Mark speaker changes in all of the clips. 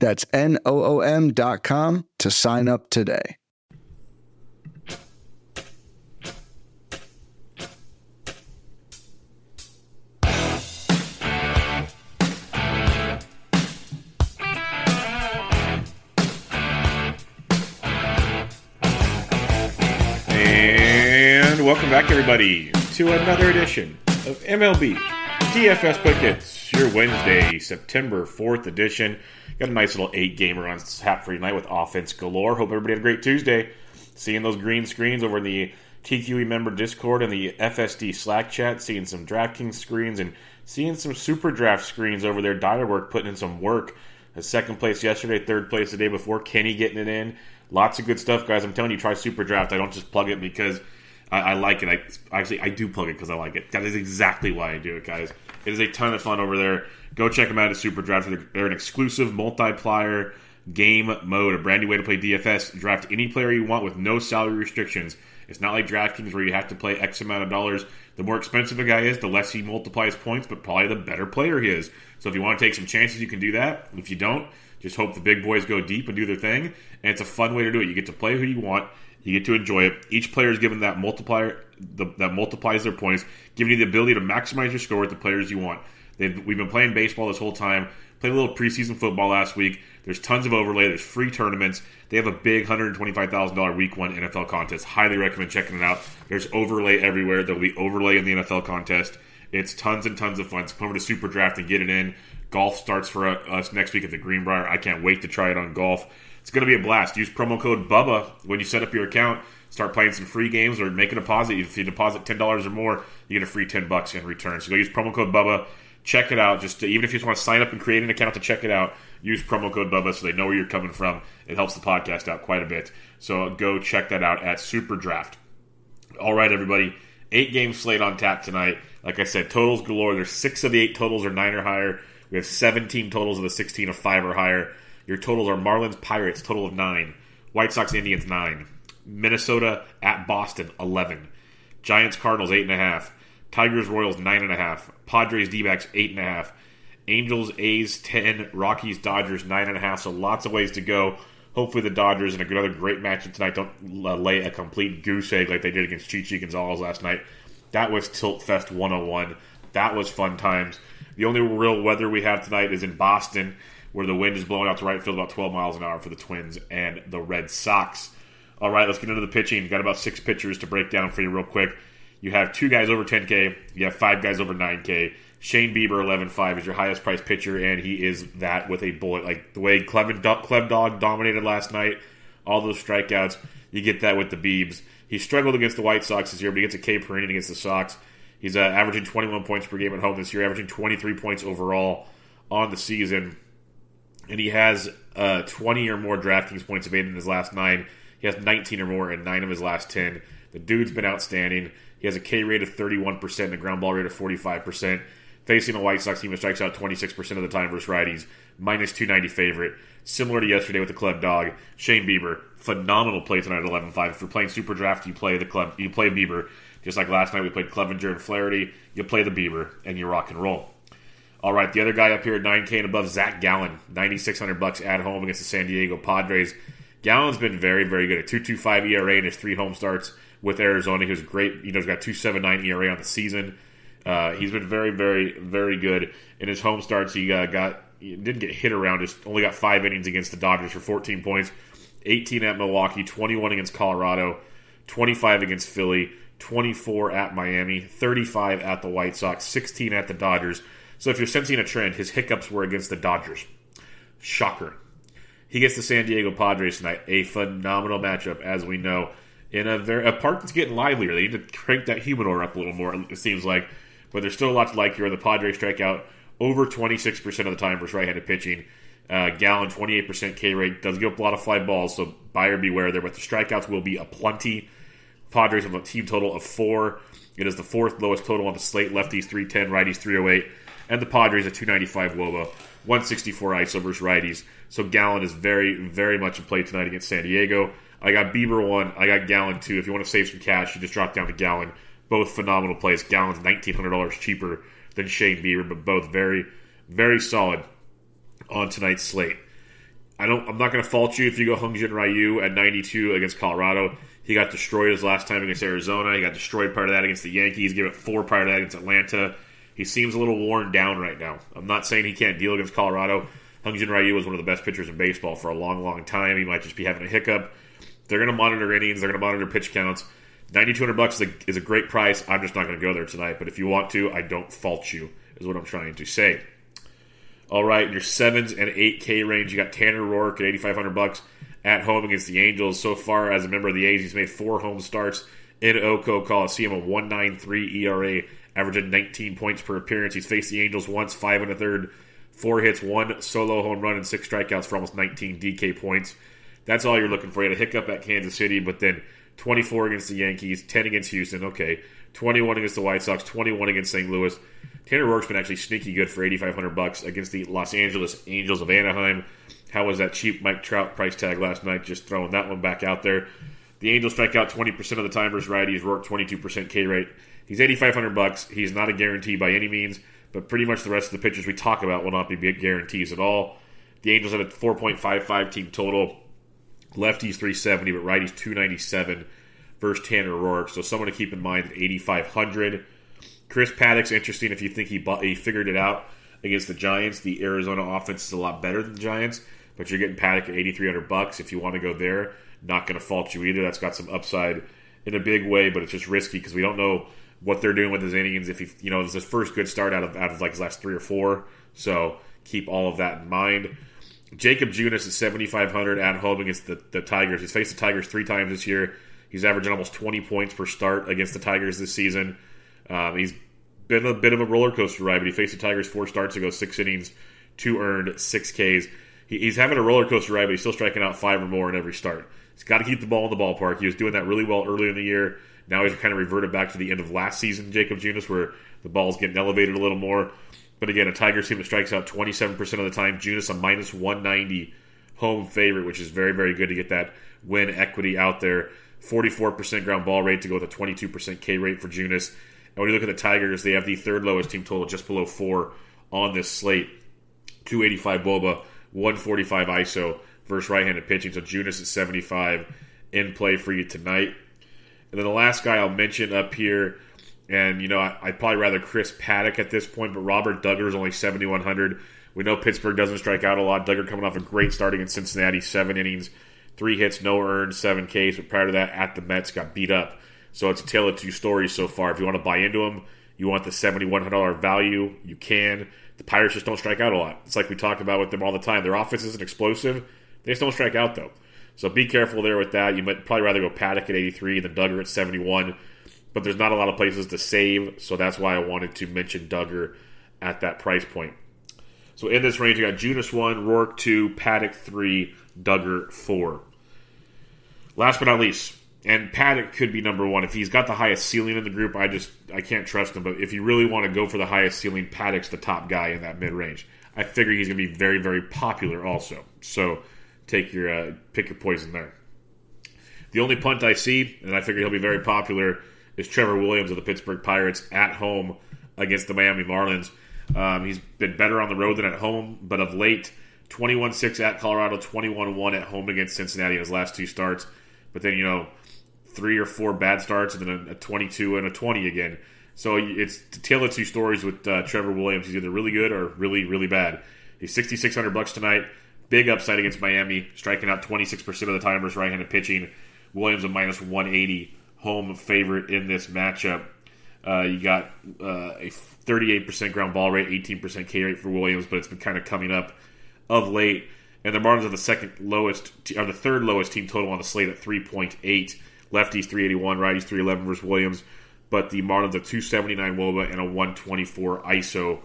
Speaker 1: That's N O O M.com to sign up today.
Speaker 2: And welcome back, everybody, to another edition of MLB DFS Quick Hits, your Wednesday, September 4th edition. Got a nice little eight gamer on Hap Free Night with offense galore. Hope everybody had a great Tuesday. Seeing those green screens over in the TQE member Discord and the FSD Slack chat, seeing some DraftKings screens and seeing some Super Draft screens over there. Work putting in some work. A second place yesterday, third place the day before. Kenny getting it in. Lots of good stuff, guys. I'm telling you, try Super Draft. I don't just plug it because I, I like it. I actually I do plug it because I like it. That is exactly why I do it, guys. It is a ton of fun over there. Go check them out at Super Draft. They're an exclusive multiplier game mode, a brand new way to play DFS. Draft any player you want with no salary restrictions. It's not like DraftKings where you have to play X amount of dollars. The more expensive a guy is, the less he multiplies points, but probably the better player he is. So if you want to take some chances, you can do that. If you don't, just hope the big boys go deep and do their thing. And it's a fun way to do it. You get to play who you want. You get to enjoy it. Each player is given that multiplier the, that multiplies their points, giving you the ability to maximize your score with the players you want. They've, we've been playing baseball this whole time. Played a little preseason football last week. There's tons of overlay. There's free tournaments. They have a big $125,000 week one NFL contest. Highly recommend checking it out. There's overlay everywhere. There'll be overlay in the NFL contest. It's tons and tons of fun. So come over to Super Draft and get it in. Golf starts for us next week at the Greenbrier. I can't wait to try it on golf. It's going to be a blast. Use promo code BUBBA when you set up your account. Start playing some free games or make a deposit. If you deposit ten dollars or more, you get a free ten bucks in return. So go use promo code BUBBA. Check it out. Just to, even if you just want to sign up and create an account to check it out, use promo code BUBBA so they know where you're coming from. It helps the podcast out quite a bit. So go check that out at Super Draft. All right, everybody. Eight game slate on tap tonight. Like I said, totals galore. There's six of the eight totals are nine or higher. We have 17 totals of the 16 of five or higher. Your totals are Marlins Pirates, total of nine. White Sox Indians, nine. Minnesota at Boston, 11. Giants Cardinals, 8.5. Tigers Royals, 9.5. Padres D backs, 8.5. Angels A's, 10. Rockies Dodgers, 9.5. So lots of ways to go. Hopefully the Dodgers in another great matchup tonight don't uh, lay a complete goose egg like they did against Chichi Gonzalez last night. That was Tilt Fest 101. That was fun times. The only real weather we have tonight is in Boston, where the wind is blowing out to right field about 12 miles an hour for the Twins and the Red Sox. All right, let's get into the pitching. Got about six pitchers to break down for you real quick. You have two guys over 10K. You have five guys over 9K. Shane Bieber, 11.5, is your highest priced pitcher, and he is that with a bullet. Like the way Clem, Dog dominated last night, all those strikeouts, you get that with the Beebs. He struggled against the White Sox this year, but he gets a K per inning against the Sox. He's uh, averaging 21 points per game at home this year, averaging 23 points overall on the season. And he has uh, 20 or more DraftKings points made in his last nine. He has 19 or more in nine of his last 10. The dude's been outstanding. He has a K rate of 31% and a ground ball rate of 45%. Facing a White Sox team that strikes out 26% of the time versus righties, minus 290 favorite. Similar to yesterday with the club dog, Shane Bieber. Phenomenal play tonight at 11-5. If you're playing Super Draft, you play the club. You play Bieber. Just like last night, we played Clevinger and Flaherty. You play the Bieber, and you rock and roll. All right, the other guy up here at 9K and above, Zach Gallen, 9600 bucks at home against the San Diego Padres. Gallen's been very, very good. A 2.25 ERA in his three home starts with Arizona. He was great. You know, he's got 2.79 ERA on the season. Uh, he's been very, very, very good in his home starts. He uh, got he didn't get hit around. Just only got five innings against the Dodgers for 14 points. 18 at Milwaukee, 21 against Colorado, 25 against Philly, 24 at Miami, 35 at the White Sox, 16 at the Dodgers. So if you're sensing a trend, his hiccups were against the Dodgers. Shocker. He gets the San Diego Padres tonight. A phenomenal matchup, as we know. In a very a park that's getting livelier. They need to crank that humidor up a little more, it seems like. But there's still a lot to like here. The Padres strike out over 26% of the time versus right handed pitching. Uh, Gallen, 28% K rate. Does give up a lot of fly balls, so buyer beware there. But the strikeouts will be a plenty. Padres have a team total of four. It is the fourth lowest total on the slate. Lefties 310, righties 308. And the Padres at 295 Woba, 164 ISO versus righties. So Gallen is very, very much in play tonight against San Diego. I got Bieber one. I got Gallen two. If you want to save some cash, you just drop down to Gallen. Both phenomenal plays. Gallen's $1,900 cheaper than Shane Bieber, but both very, very solid on tonight's slate. I don't. I'm not going to fault you if you go Hyun-Jin Ryu at 92 against Colorado. He got destroyed his last time against Arizona. He got destroyed part of that against the Yankees. Gave it four part of that against Atlanta. He seems a little worn down right now. I'm not saying he can't deal against Colorado. Hyun-Jin Ryu was one of the best pitchers in baseball for a long, long time. He might just be having a hiccup. They're going to monitor innings. They're going to monitor pitch counts. 9200 bucks is a, is a great price. I'm just not going to go there tonight. But if you want to, I don't fault you. Is what I'm trying to say. All right, in your sevens and eight K range, you got Tanner Roark at 8,500 bucks at home against the Angels. So far, as a member of the A's, he's made four home starts in Oco Coliseum, a 193 ERA, averaging 19 points per appearance. He's faced the Angels once, five and a third, four hits, one solo home run, and six strikeouts for almost 19 DK points. That's all you're looking for. You had a hiccup at Kansas City, but then 24 against the Yankees, 10 against Houston. Okay, 21 against the White Sox, 21 against St. Louis. Tanner Roark's been actually sneaky good for 8500 bucks against the Los Angeles Angels of Anaheim. How was that cheap Mike Trout price tag last night? Just throwing that one back out there. The Angels strike out 20% of the time versus righties. Roark 22% K rate. He's 8500 bucks. He's not a guarantee by any means, but pretty much the rest of the pitchers we talk about will not be guarantees at all. The Angels have a 4.55 team total. Lefties 370, but righties 297 versus Tanner Roark. So someone to keep in mind at 8,500. Chris Paddack's interesting if you think he bought, he figured it out against the Giants. The Arizona offense is a lot better than the Giants, but you're getting Paddack at 8,300 bucks. If you want to go there, not going to fault you either. That's got some upside in a big way, but it's just risky because we don't know what they're doing with his innings. If he, you know, it's his first good start out of out of like his last three or four, so keep all of that in mind. Jacob Junis is 7,500 at home against the, the Tigers. He's faced the Tigers three times this year. He's averaging almost 20 points per start against the Tigers this season. Um, he's been a bit of a roller coaster ride, but he faced the Tigers four starts ago, six innings, two earned, six Ks. He, he's having a roller coaster ride, but he's still striking out five or more in every start. He's got to keep the ball in the ballpark. He was doing that really well earlier in the year. Now he's kind of reverted back to the end of last season, Jacob Junis, where the ball's getting elevated a little more. But again, a Tigers team that strikes out 27% of the time. Junis a minus 190 home favorite, which is very, very good to get that win equity out there. 44% ground ball rate to go with a 22% K rate for Junis. And when you look at the Tigers, they have the third lowest team total, just below four on this slate. 285 Woba, 145 ISO versus right handed pitching. So Junis at 75 in play for you tonight. And then the last guy I'll mention up here and, you know, I, would probably rather Chris Paddack at this point, but Robert Dugger is only 7,100. We know Pittsburgh doesn't strike out a lot. Dugger coming off a great start against Cincinnati, seven innings, three hits, no earned, seven Ks. But prior to that, at the Mets, got beat up. So it's a tale of two stories so far. If you want to buy into them, you want the $7,100 value, you can. The Pirates just don't strike out a lot. It's like we talk about with them all the time. Their offense isn't explosive. They just don't strike out, though. So be careful there with that. You might probably rather go Paddack at 83 than Dugger at 71 but there's not a lot of places to save, so that's why I wanted to mention Dugger at that price point. So in this range, you got Junis 1, Roark 2, Paddack 3, Dugger 4. Last but not least, and Paddack could be number one. If he's got the highest ceiling in the group, I just I can't trust him. But if you really want to go for the highest ceiling, Paddack's the top guy in that mid range. I figure he's going to be very very popular also. So take your uh, pick your poison there. The only punt I see, and I figure he'll be very popular, is Trevor Williams of the Pittsburgh Pirates at home against the Miami Marlins. Um, he's been better on the road than at home, but of late, 21 6 at Colorado, 21 1 at home against Cincinnati in his last two starts. But then, you know, three or four bad starts and then a, 22 and a 20 again. So it's to tell the two stories with uh, Trevor Williams. He's either really good or really, really bad. He's 6,600 bucks tonight. Big upside against Miami, striking out 26% of the time versus right handed pitching. Williams a minus 180 home favorite in this matchup. Uh, you got uh, a 38% ground ball rate, 18% K rate for Williams, but it's been kind of coming up of late. And the Marlins are the second lowest, are the third lowest team total on the slate at 3.8. Lefties 381, righties 311 versus Williams. But the Marlins are 279 Woba and a 124 ISO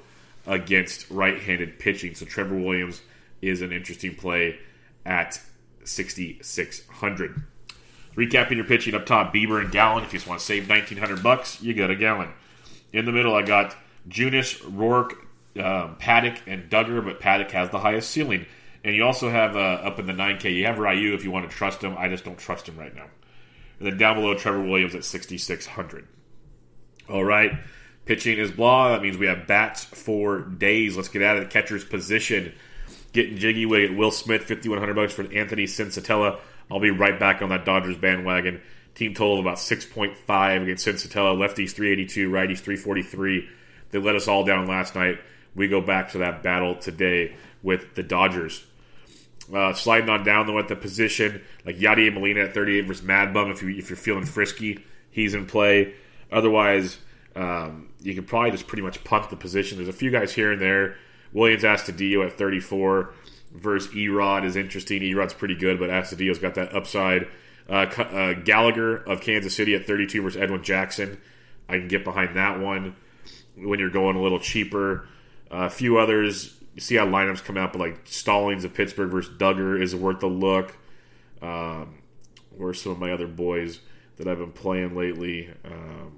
Speaker 2: against right-handed pitching. So Trevor Williams is an interesting play at 6,600. Recapping your pitching up top, Bieber and Gallen. If you just want to save 1900 bucks, you go to Gallen. In the middle, I got Junis, Roark, um, Paddack, and Dugger, but Paddack has the highest ceiling. And you also have uh, up in the 9K, you have Ryu if you want to trust him. I just don't trust him right now. And then down below, Trevor Williams at 6,600. All right. Pitching is blah. That means we have bats for days. Let's get out of the catcher's position. Getting jiggy with it. Will Smith, 5100 bucks for Anthony Senzatela. I'll be right back on that Dodgers bandwagon. Team total about 6.5 against Senzatela. Lefties 382, righties 343. They let us all down last night. We go back to that battle today with the Dodgers. Uh, sliding on down though at the position, like Yadier Molina at 38 versus Mad Bum. If you if you're feeling frisky, he's in play. Otherwise, um, you can probably just pretty much punt the position. There's a few guys here and there. Willians Astudillo at 34 versus Erod is interesting. Erod's pretty good, but Astudillo's got that upside. Uh, uh, Gallagher of Kansas City at 32 versus Edwin Jackson. I can get behind that one when you're going a little cheaper. Uh, a few others, you see how lineups come out, but like Stallings of Pittsburgh versus Dugger is worth a look. Um, some of my other boys that I've been playing lately? Um,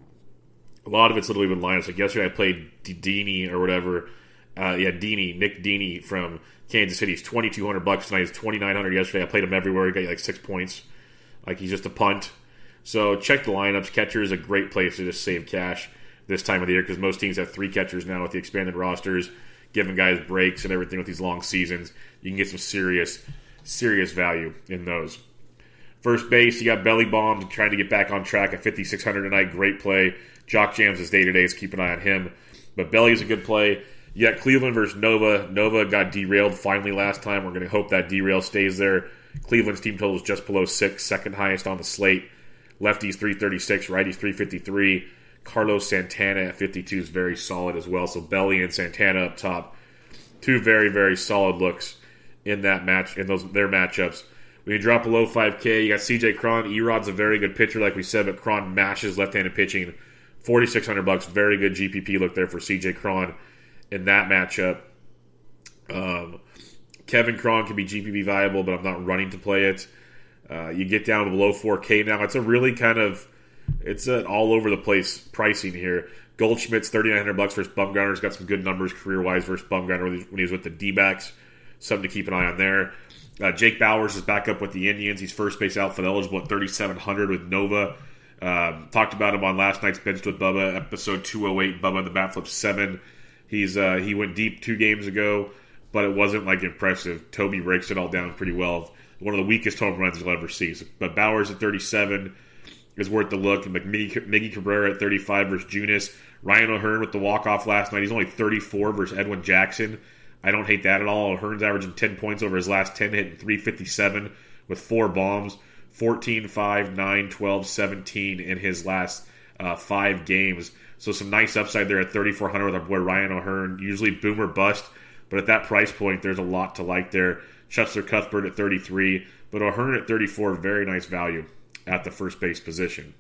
Speaker 2: a lot of it's literally been lineups. Like yesterday, I played Dini or whatever. Uh, yeah, Dini, Nick Dini from Kansas City. He's twenty two hundred bucks tonight. He's twenty nine hundred yesterday. I played him everywhere. He got like six points. Like he's just a punt. So check the lineups. Catcher is a great place to just save cash this time of the year because most teams have three catchers now with the expanded rosters, giving guys breaks and everything with these long seasons. You can get some serious, serious value in those. First base, you got Belly Bomb trying to get back on track at 5,600 tonight. Great play. Jock Jams is day to day, so keep an eye on him. But Belly is a good play. Got Cleveland versus Nova. Nova got derailed finally last time. We're going to hope that derail stays there. Cleveland's team total is just below six, second highest on the slate. Lefties 336, righties 353. Carlos Santana at 52 is very solid as well. So Belly and Santana up top, two very very solid looks in that match in those their matchups. When you drop below 5K, you got CJ Cron. Erod's a very good pitcher, like we said, but Cron mashes left-handed pitching. 4600 bucks, very good GPP look there for CJ Cron in that matchup. Um, Kevin Cron can be GPP viable, but I'm not running to play it. Uh, you get down below 4K now. It's a really kind of it's an all over the place pricing here. Goldschmidt's 3900 bucks versus Bumgarner's got some good numbers career wise versus Bumgarner when he was with the D backs. Something to keep an eye on there. Uh, Jake Bauers is back up with the Indians. He's first base outfield eligible at 3700 with Nova. Um, talked about him on last night's Benched with Bubba episode 208. Bubba the Bat Flip seven. He's uh, he went deep two games ago, but it wasn't like impressive. Toby breaks it all down pretty well. One of the weakest home runs you'll ever see. But Bauers at 37 is worth the look. Like Miggy Cabrera at 35 versus Junis. Ryan O'Hearn with the walk off last night. He's only 34 versus Edwin Jackson. I don't hate that at all. O'Hearn's averaging 10 points over his last 10, hitting 357 with four bombs. 14, 5, 9, 12, 17 in his last uh, five games. So some nice upside there at 3,400 with our boy Ryan O'Hearn. Usually boomer bust, but at that price point, there's a lot to like there. Cheslor Cuthbert at 33, but O'Hearn at 34, very nice value at the first base position.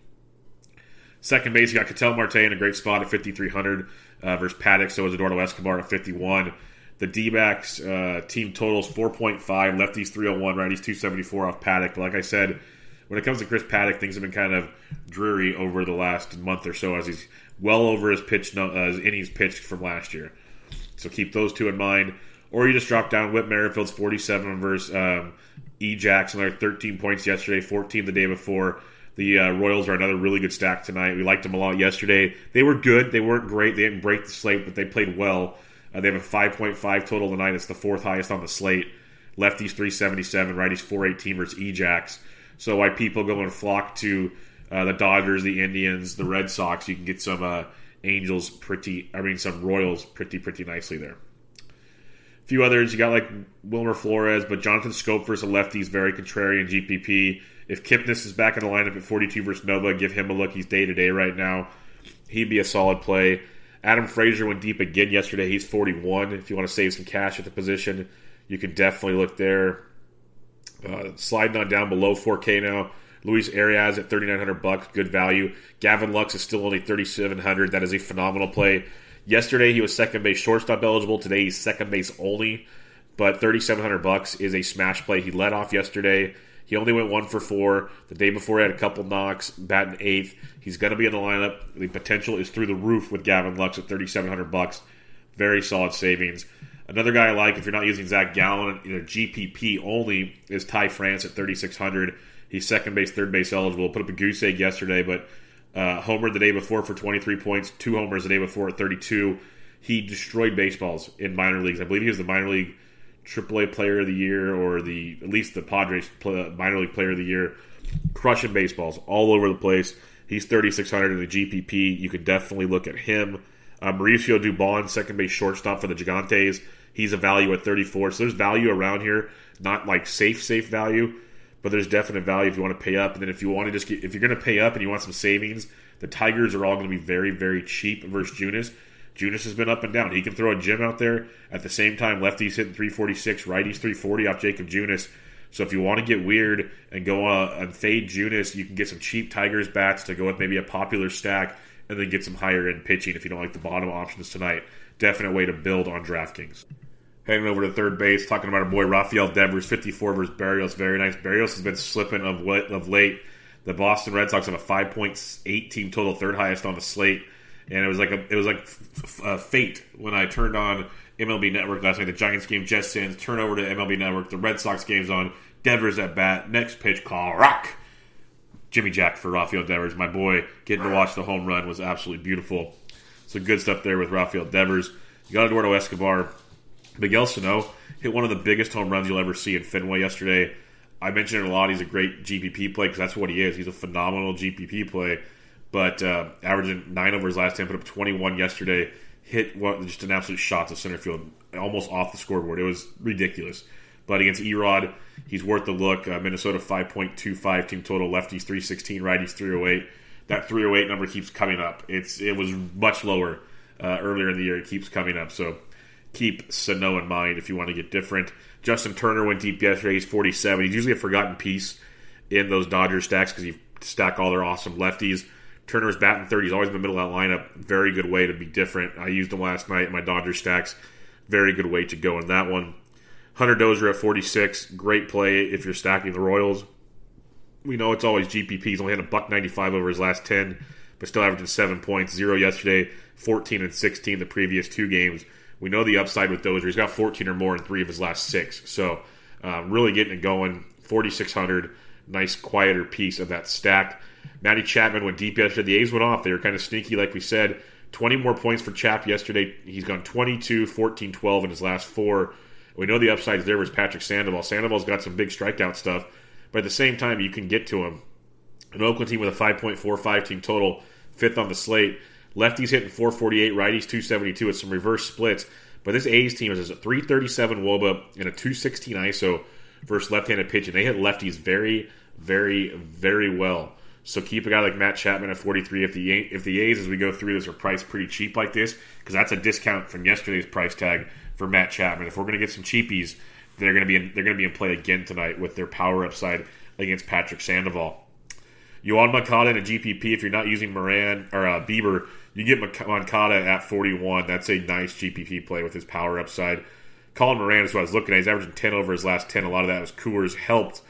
Speaker 2: Second base, you got Ketel Marte in a great spot at 5,300 uh, versus Paddack. So is Eduardo Escobar at 51. The D backs uh, team totals 4.5, lefties 301, righties 274 off Paddack. But like I said, when it comes to Chris Paddack, things have been kind of dreary over the last month or so as he's well over his pitch uh, his innings pitched from last year. So keep those two in mind. Or you just drop down Whit Merrifield's 47 versus um, E. Jackson, another 13 points yesterday, 14 the day before. The uh, Royals are another really good stack tonight. We liked them a lot yesterday. They were good. They weren't great. They didn't break the slate, but they played well. Uh, they have a 5.5 total tonight. It's the fourth highest on the slate. Lefties 377, righties 418 versus Ejax. So why people go and flock to uh, the Dodgers, the Indians, the Red Sox, you can get some uh, Angels pretty, I mean, some Royals pretty, pretty nicely there. A few others, you got like Wilmer Flores, but Jonathan Schoop versus a lefty is very contrarian GPP. If Kipnis is back in the lineup at 42 versus Nova, give him a look. He's day to day right now. He'd be a solid play. Adam Frazier went deep again yesterday. He's 41. If you want to save some cash at the position, you can definitely look there. Uh, sliding on down below 4K now. Luis Arraez at 3,900 bucks, good value. Gavin Lux is still only 3,700. That is a phenomenal play. Yesterday he was second base shortstop eligible. Today he's second base only. but 3700 bucks is a smash play. He led off yesterday. He only went one for four. The day before, he had a couple knocks, batting eighth. He's going to be in the lineup. The potential is through the roof with Gavin Lux at 3700 bucks. Very solid savings. Another guy I like, if you're not using Zach Gallen, you know, GPP only, is Ty France at 3600 He's second base, third base eligible. Put up a goose egg yesterday, but uh, homered the day before for 23 points, two homers the day before at 32. He destroyed baseballs in minor leagues. I believe he was the minor league AAA Player of the Year, or the at least the Padres minor league Player of the Year, crushing baseballs all over the place. He's 3,600 in the GPP. You could definitely look at him. Uh, Mauricio Dubon, second base shortstop for the Gigantes. He's a value at 34. So there's value around here, not like safe, safe value, but there's definite value if you want to pay up. And then if you want to just get, if you're going to pay up and you want some savings, the Tigers are all going to be very, very cheap versus Junis. Junis has been up and down. He can throw a gem out there. At the same time, lefties hitting 346, righties 340 off Jacob Junis. So if you want to get weird and go uh, and fade Junis, you can get some cheap Tigers bats to go with maybe a popular stack and then get some higher end pitching if you don't like the bottom options tonight. Definite way to build on DraftKings. Heading over to third base, talking about our boy Rafael Devers, 54 versus Berrios. Very nice. Berrios has been slipping of, of late. The Boston Red Sox have a 5.8 team total, third highest on the slate and it was like a it was like f- f- uh, fate when I turned on MLB Network last night. The Giants game, Jets Sands, turn over to MLB Network. The Red Sox game's on. Devers at bat. Next pitch call, rock. Jimmy Jack for Rafael Devers, my boy. Getting to watch the home run was absolutely beautiful. So good stuff there with Rafael Devers. You got Eduardo Escobar. Miguel Sano hit one of the biggest home runs you'll ever see in Fenway yesterday. I mentioned it a lot. He's a great GPP play because that's what he is. He's a phenomenal GPP play but uh, averaging nine over his last ten, put up 21 yesterday. Hit one, just an absolute shot to center field, almost off the scoreboard. It was ridiculous. But against Erod, he's worth the look. Uh, Minnesota 5.25 team total, lefties 316, righties 308. That 308 number keeps coming up. It's it was much lower uh, earlier in the year. It keeps coming up. So keep Sano in mind if you want to get different. Justin Turner went deep yesterday. He's 47. He's usually a forgotten piece in those Dodgers stacks because you stack all their awesome lefties. Turner's batting 30. He's always in the middle of that lineup. Very good way to be different. I used him last night in my Dodger stacks. Very good way to go in that one. Hunter Dozier at 46. Great play if you're stacking the Royals. We know it's always GPP. He's only had a buck 95 over his last 10, but still averaging seven points. Zero yesterday, 14 and 16 the previous two games. We know the upside with Dozier. He's got 14 or more in three of his last six. So uh, really getting it going. 4,600. Nice, quieter piece of that stack. Matty Chapman went deep yesterday. The A's went off. They were kind of sneaky, like we said. 20 more points for Chap yesterday. He's gone 22, 14, 12 in his last four. We know the upsides there was Patrick Sandoval. Sandoval's got some big strikeout stuff, but at the same time, you can get to him. An Oakland team with a 5.45 team total, fifth on the slate. Lefties hitting 448, righties 272 with some reverse splits. But this A's team is a 337 Woba and a 216 ISO versus left-handed pitching. They hit lefties very, very, very well. So keep a guy like Matt Chapman at 43. If the if the A's as we go through this are priced pretty cheap like this, because that's a discount from yesterday's price tag for Matt Chapman. If we're going to get some cheapies, they're going to be in, they're going to be in play again tonight with their power upside against Patrick Sandoval. Yoan Moncada in a GPP. If you're not using Moran or uh, Bieber, you get Moncada at 41. That's a nice GPP play with his power upside. Colin Moran is what I was looking at. He's averaging 10 over his last 10. A lot of that was Coors helped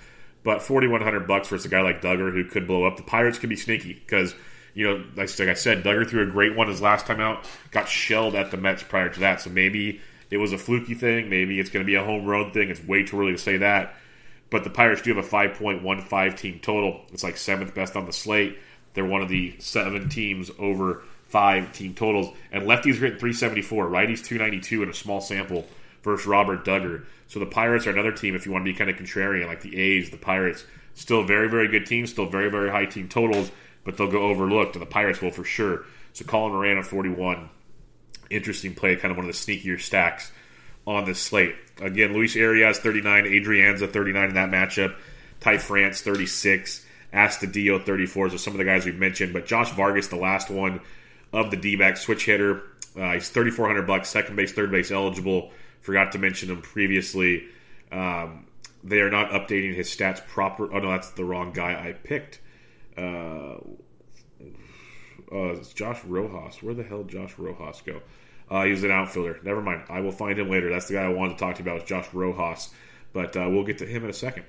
Speaker 2: but 4100 bucks versus a guy like Dugger who could blow up. The Pirates could be sneaky because, you know, like, like I said, Dugger threw a great one his last time out, got shelled at the Mets prior to that. So maybe it was a fluky thing. Maybe it's going to be a home road thing. It's way too early to say that. But the Pirates do have a 5.15 team total. It's like seventh best on the slate. They're one of the seven teams over five team totals. And lefties are hitting 374, righties 292 in a small sample versus Robert Dugger. So the Pirates are another team if you want to be kind of contrarian, like the A's, the Pirates. Still very, very good team, still very, very high team totals, but they'll go overlooked, and the Pirates will for sure. So Colin Moran at 41. Interesting play, kind of one of the sneakier stacks on this slate. Again, Luis Arraez 39, Adrianza 39 in that matchup, Ty France 36, Astudillo 34. So some of the guys we mentioned, but Josh Vargas, the last one of the D-back switch hitter. Uh, he's 3,400 bucks, second base, third base eligible. Forgot to mention him previously. Um, they are not updating his stats proper. Oh no, that's the wrong guy I picked. Uh, uh, Josh Rojas. Where the hell Josh Rojas go? Uh, he was an outfielder. Never mind. I will find him later. That's the guy I wanted to talk to you about was Josh Rojas. But uh, we'll get to him in a second.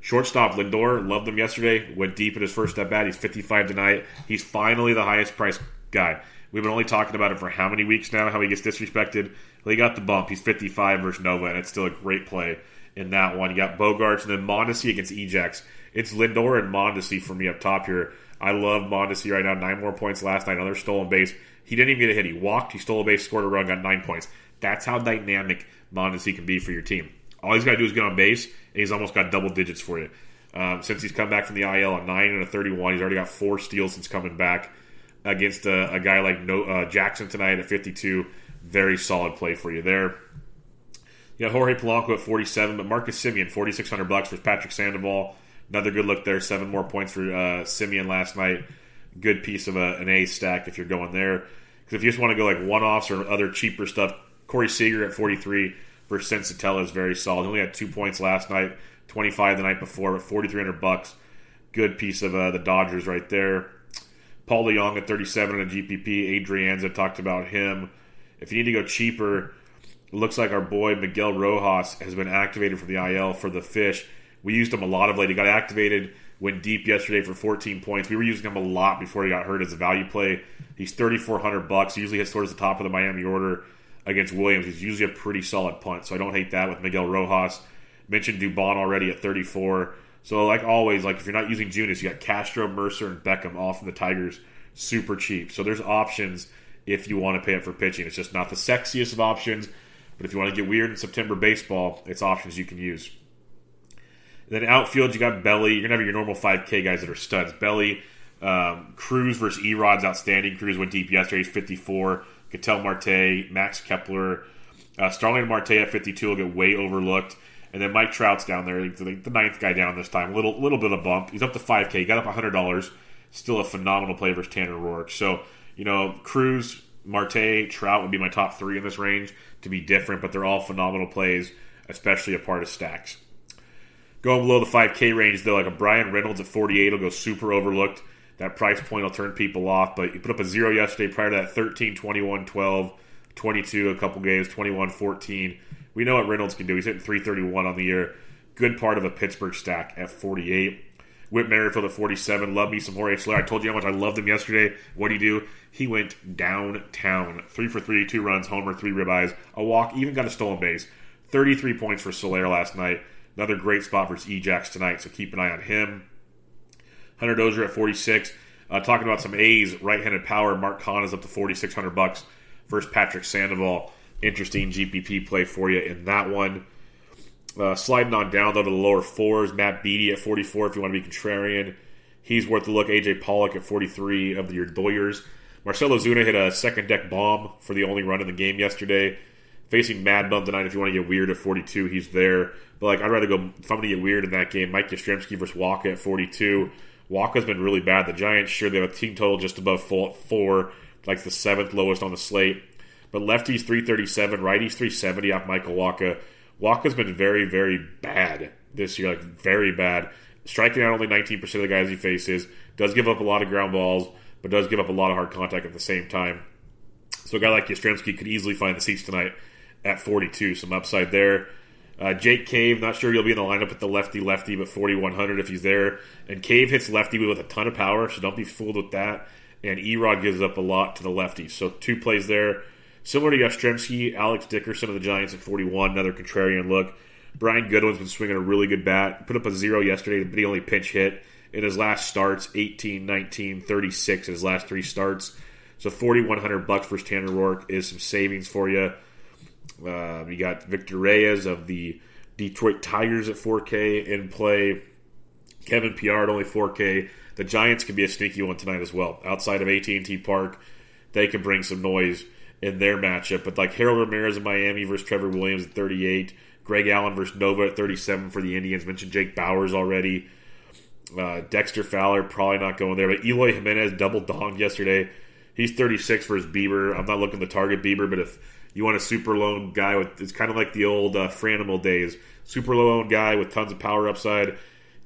Speaker 2: Shortstop Lindor, loved him yesterday. Went deep in his first at bat. He's 55 tonight. He's finally the highest priced guy. We've been only talking about it for how many weeks now? How he gets disrespected. Well, he got the bump. He's 55 versus Nova, and it's still a great play in that one. You got Bogaerts and then Mondesi against Ejax. It's Lindor and Mondesi for me up top here. I love Mondesi right now. Nine more points last night. Another stolen base. He didn't even get a hit. He walked. He stole a base, scored a run, got nine points. That's how dynamic Mondesi can be for your team. All he's got to do is get on base, and he's almost got double digits for you. Um, since he's come back from the IL at 9 and a 31, he's already got four steals since coming back against a, a guy like no, uh, Jackson tonight at 52. Very solid play for you there. You got Jorge Polanco at 47, but Marcus Semien 4,600 bucks for Patrick Sandoval. Another good look there. Seven more points for uh, Semien last night. Good piece of a, an A stack if you're going there. Because if you just want to go like one offs or other cheaper stuff, Corey Seager at 43 for Senzatela is very solid. He only had two points last night, 25 the night before, but 4,300 bucks. Good piece of uh, the Dodgers right there. Paul DeJong at 37 in a GPP. Adrianza talked about him. If you need to go cheaper, looks like our boy Miguel Rojas has been activated for the IL for the fish. We used him a lot of late. He got activated, went deep yesterday for 14 points. We were using him a lot before he got hurt as a value play. He's 3,400 bucks. He usually hits towards the top of the Miami order against Williams. He's usually a pretty solid punt, so I don't hate that with Miguel Rojas. Mentioned Dubon already at 34. So like always, like if you're not using Junis, you got Castro, Mercer, and Beckham off from the Tigers, super cheap. So there's options if you want to pay up for pitching. It's just not the sexiest of options, but if you want to get weird in September baseball, it's options you can use. Then outfield, you got Belly. You're gonna have your normal 5K guys that are studs. Belly, um, Cruz versus Erod's outstanding. Cruz went deep yesterday. He's 54. Ketel Marte, Max Kepler, uh, Starling Marte at 52 will get way overlooked. And then Mike Trout's down there, the ninth guy down this time. Little little bit of a bump. He's up to 5K. He got up $100. Still a phenomenal play versus Tanner Roark. So, you know, Cruz, Marte, Trout would be my top three in this range to be different, but they're all phenomenal plays, especially a part of stacks. Going below the 5K range, though, like a Bryan Reynolds at 48 will go super overlooked. That price point will turn people off, but you put up a zero yesterday prior to that 13, 21, 12, 22, a couple games, 21, 14. We know what Reynolds can do. He's hitting 331 on the year. Good part of a Pittsburgh stack at 48. Whit Merrifield at 47. Love me some Jorge Soler. I told you how much I loved him yesterday. What did he do? He went downtown. Three for three, two runs, homer, three ribeyes, a walk, even got a stolen base. 33 points for Soler last night. Another great spot versus Ejax tonight, so keep an eye on him. Hunter Dozier at 46. Uh, talking about some A's, right-handed power. Mark Canha is up to 4,600 bucks versus Patrick Sandoval. Interesting GPP play for you in that one. Uh, sliding on down though to the lower fours, Matt Beaty at 44 if you want to be contrarian. He's worth a look. AJ Pollock at 43 of your Doyers. Marcell Ozuna hit a second deck bomb for the only run in the game yesterday. Facing Mad Bum tonight if you want to get weird at 42, he's there. But like I'd rather go if I'm going to get weird in that game, Mike Yastrzemski versus Wacha at 42. Wacha's been really bad. The Giants sure they have a team total just above four, like the seventh lowest on the slate. But lefties 337, righties 370 off Michael Wacha. Wacha's been very, very bad this year, like very bad. Striking out only 19% of the guys he faces. Does give up a lot of ground balls, but does give up a lot of hard contact at the same time. So a guy like Yastrzemski could easily find the seats tonight at 42. Some upside there. Uh, Jake Cave, not sure he'll be in the lineup with the lefty lefty, but 4,100 if he's there. And Cave hits lefty with a ton of power, so don't be fooled with that. And Erod gives up a lot to the lefty. So two plays there. Similar to Yastrzemski, Alex Dickerson of the Giants at 41, another contrarian look. Brian Goodwin's been swinging a really good bat. Put up a zero yesterday, but he only pinch hit in his last starts 18, 19, 36 in his last three starts. So 4100 bucks for Tanner Roark is some savings for you. Uh, you got Victor Reyes of the Detroit Tigers at 4K in play. Kevin Pillar only 4K. The Giants could be a sneaky one tonight as well. Outside of AT&T Park, they can bring some noise in their matchup. But like Harold Ramirez in Miami versus Trevor Williams at 38. Greg Allen versus Nova at 37 for the Indians. Mentioned Jake Bauers already. Uh, Dexter Fowler probably not going there, but Eloy Jimenez double donged yesterday. He's 36 versus Bieber. I'm not looking to target Bieber, but if you want a super low guy with, it's kind of like the old uh, Franimal days. Super owned guy with tons of power upside.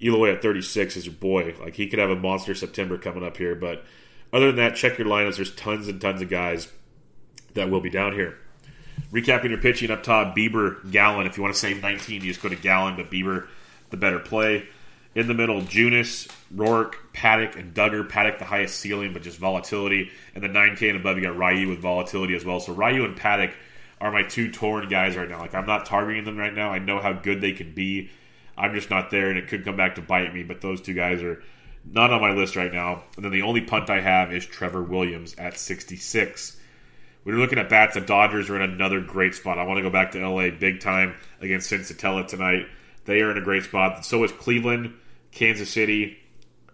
Speaker 2: Eloy at 36 is your boy. Like he could have a monster September coming up here. But other than that, check your lineups. There's tons and tons of guys that will be down here. Recapping your pitching up top, Bieber, Gallen. If you want to save 19, you just go to Gallen, but Bieber, the better play. In the middle, Junis, Roark, Paddack, and Dugger. Paddack, the highest ceiling, but just volatility. And the 9K and above, you got Ryu with volatility as well. So Ryu and Paddack are my two torn guys right now. Like, I'm not targeting them right now. I know how good they can be. I'm just not there, and it could come back to bite me. But those two guys are not on my list right now. And then the only punt I have is Trevor Williams at 66. When you're looking at bats, the Dodgers are in another great spot. I want to go back to LA big time against Senzatela tonight. They are in a great spot. So is Cleveland. Kansas City.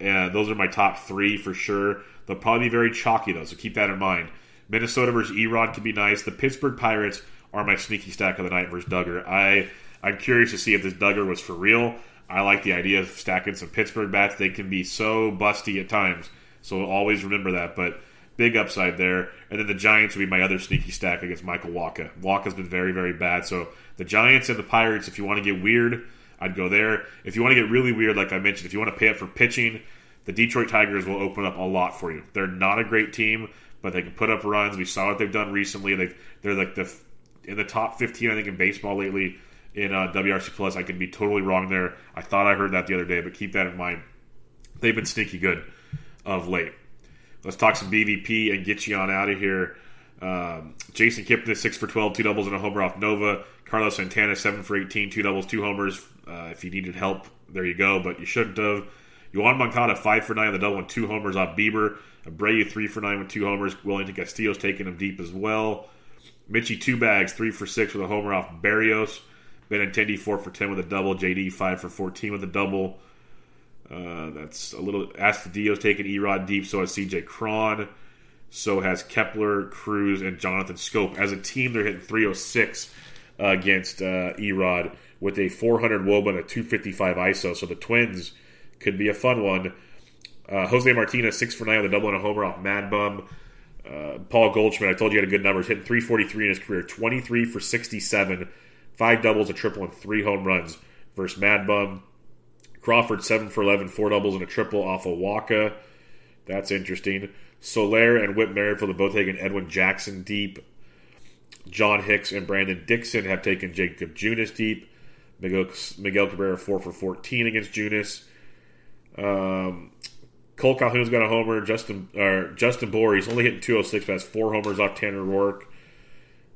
Speaker 2: Uh, those are my top three for sure. They'll probably be very chalky though, so keep that in mind. Minnesota versus Erod could be nice. The Pittsburgh Pirates are my sneaky stack of the night versus Dugger. I I'm curious to see if this Dugger was for real. I like the idea of stacking some Pittsburgh bats. They can be so busty at times, so always remember that. But big upside there. And then the Giants would be my other sneaky stack against Michael Wacha. Wacha's been very very bad. So the Giants and the Pirates, if you want to get weird I'd go there. If you want to get really weird, like I mentioned, if you want to pay up for pitching, the Detroit Tigers will open up a lot for you. They're not a great team, but they can put up runs. We saw what they've done recently. They they're like the in the top 15, I think, in baseball lately in uh, WRC Plus. I could be totally wrong there. I thought I heard that the other day, but keep that in mind. They've been sneaky good of late. Let's talk some BVP and get you on out of here. Um, Jason Kipnis, 6 for 12, two doubles and a homer off Nova. Carlos Santana, 7 for 18, two doubles, two homers. Uh, if you needed help, there you go, but you shouldn't have. Yoan Moncada, 5 for 9 on the double and two homers off Bieber. Abreu, 3 for 9 with two homers. Wellington Castillo's taking him deep as well. Mitchie, two bags, 3 for 6 with a homer off Berrios. Benintendi, 4 for 10 with a double. JD, 5 for 14 with a double. Uh, that's a little. Astudillo's taking Erod deep, so has CJ Cron. So has Kepler, Cruz, and Jonathan Schoop. As a team, they're hitting 306 uh, against uh, Erod with a 400 Woba and a 255 ISO. So the Twins could be a fun one. Uh, Jose Martinez, 6 for 9 with a double and a homer off Mad Bum. Uh, Paul Goldschmidt, I told you had a good numbers, hitting 343 in his career, 23 for 67, five doubles, a triple, and three home runs versus Mad Bum. Crawford, 7 for 11, four doubles, and a triple off of Wacha. That's interesting. Soler and Whit Merrifield have both taken Edwin Jackson deep. John Hicks and Brandon Dixon have taken Jacob Junis deep. Miguel, Miguel Cabrera four for fourteen against Junis. Um, Cole Calhoun's got a homer. Justin or Justin Bour, he's only hitting 206, but has four homers off Tanner Roark.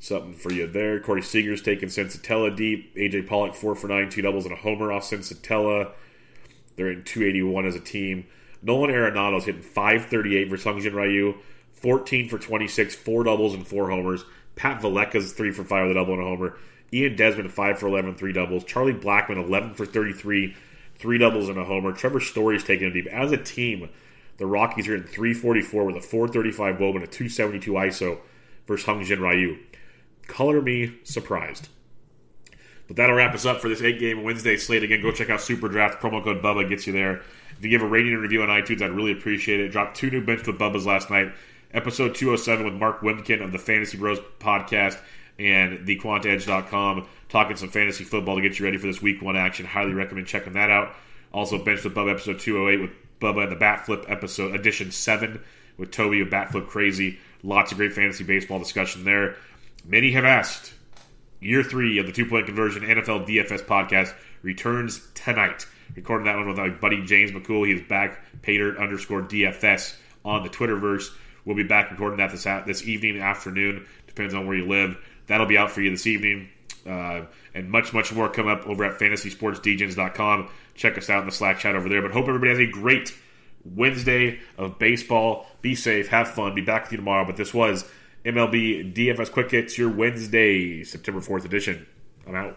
Speaker 2: Something for you there. Corey Seager's taking Senzatela deep. AJ Pollock four for nine, two doubles and a homer off Senzatela. They're in 281 as a team. Nolan Arenado's hitting 538 for Hyunjin Ryu, 14 for 26, four doubles and four homers. Pat Valaika's 3 for 5 with a double and a homer. Ian Desmond, 5 for 11, three doubles. Charlie Blackmon 11 for 33, three doubles and a homer. Trevor Story's taking him deep. As a team, the Rockies are in 344 with a 435 Woba and a 272 ISO versus Hyunjin Ryu. Color me surprised. But that'll wrap us up for this eight game Wednesday slate. Again, go check out Super Draft. Promo code Bubba gets you there. If you give a rating and review on iTunes, I'd really appreciate it. Dropped two new bench with Bubba's last night. Episode 207 with Mark Wimkin of the Fantasy Bros podcast and thequantedge.com talking some fantasy football to get you ready for this week one action. Highly recommend checking that out. Also, Bench with Bubba episode 208 with Bubba and the Bat Flip episode, edition 7 with Toby of Bat Flip Crazy. Lots of great fantasy baseball discussion there. Many have asked. Year three of the two point conversion NFL DFS podcast returns tonight. Recording that one with my buddy James McCool. He is back, Pater underscore DFS on the Twitterverse. We'll be back recording that this this evening, afternoon, depends on where you live. That'll be out for you this evening. Uh, and much, much more come up over at fantasysportsdgens.com. Check us out in the Slack chat over there. But hope everybody has a great Wednesday of baseball. Be safe, have fun. Be back with you tomorrow. But this was MLB DFS Quick Hits, your Wednesday, September 4th edition. I'm out.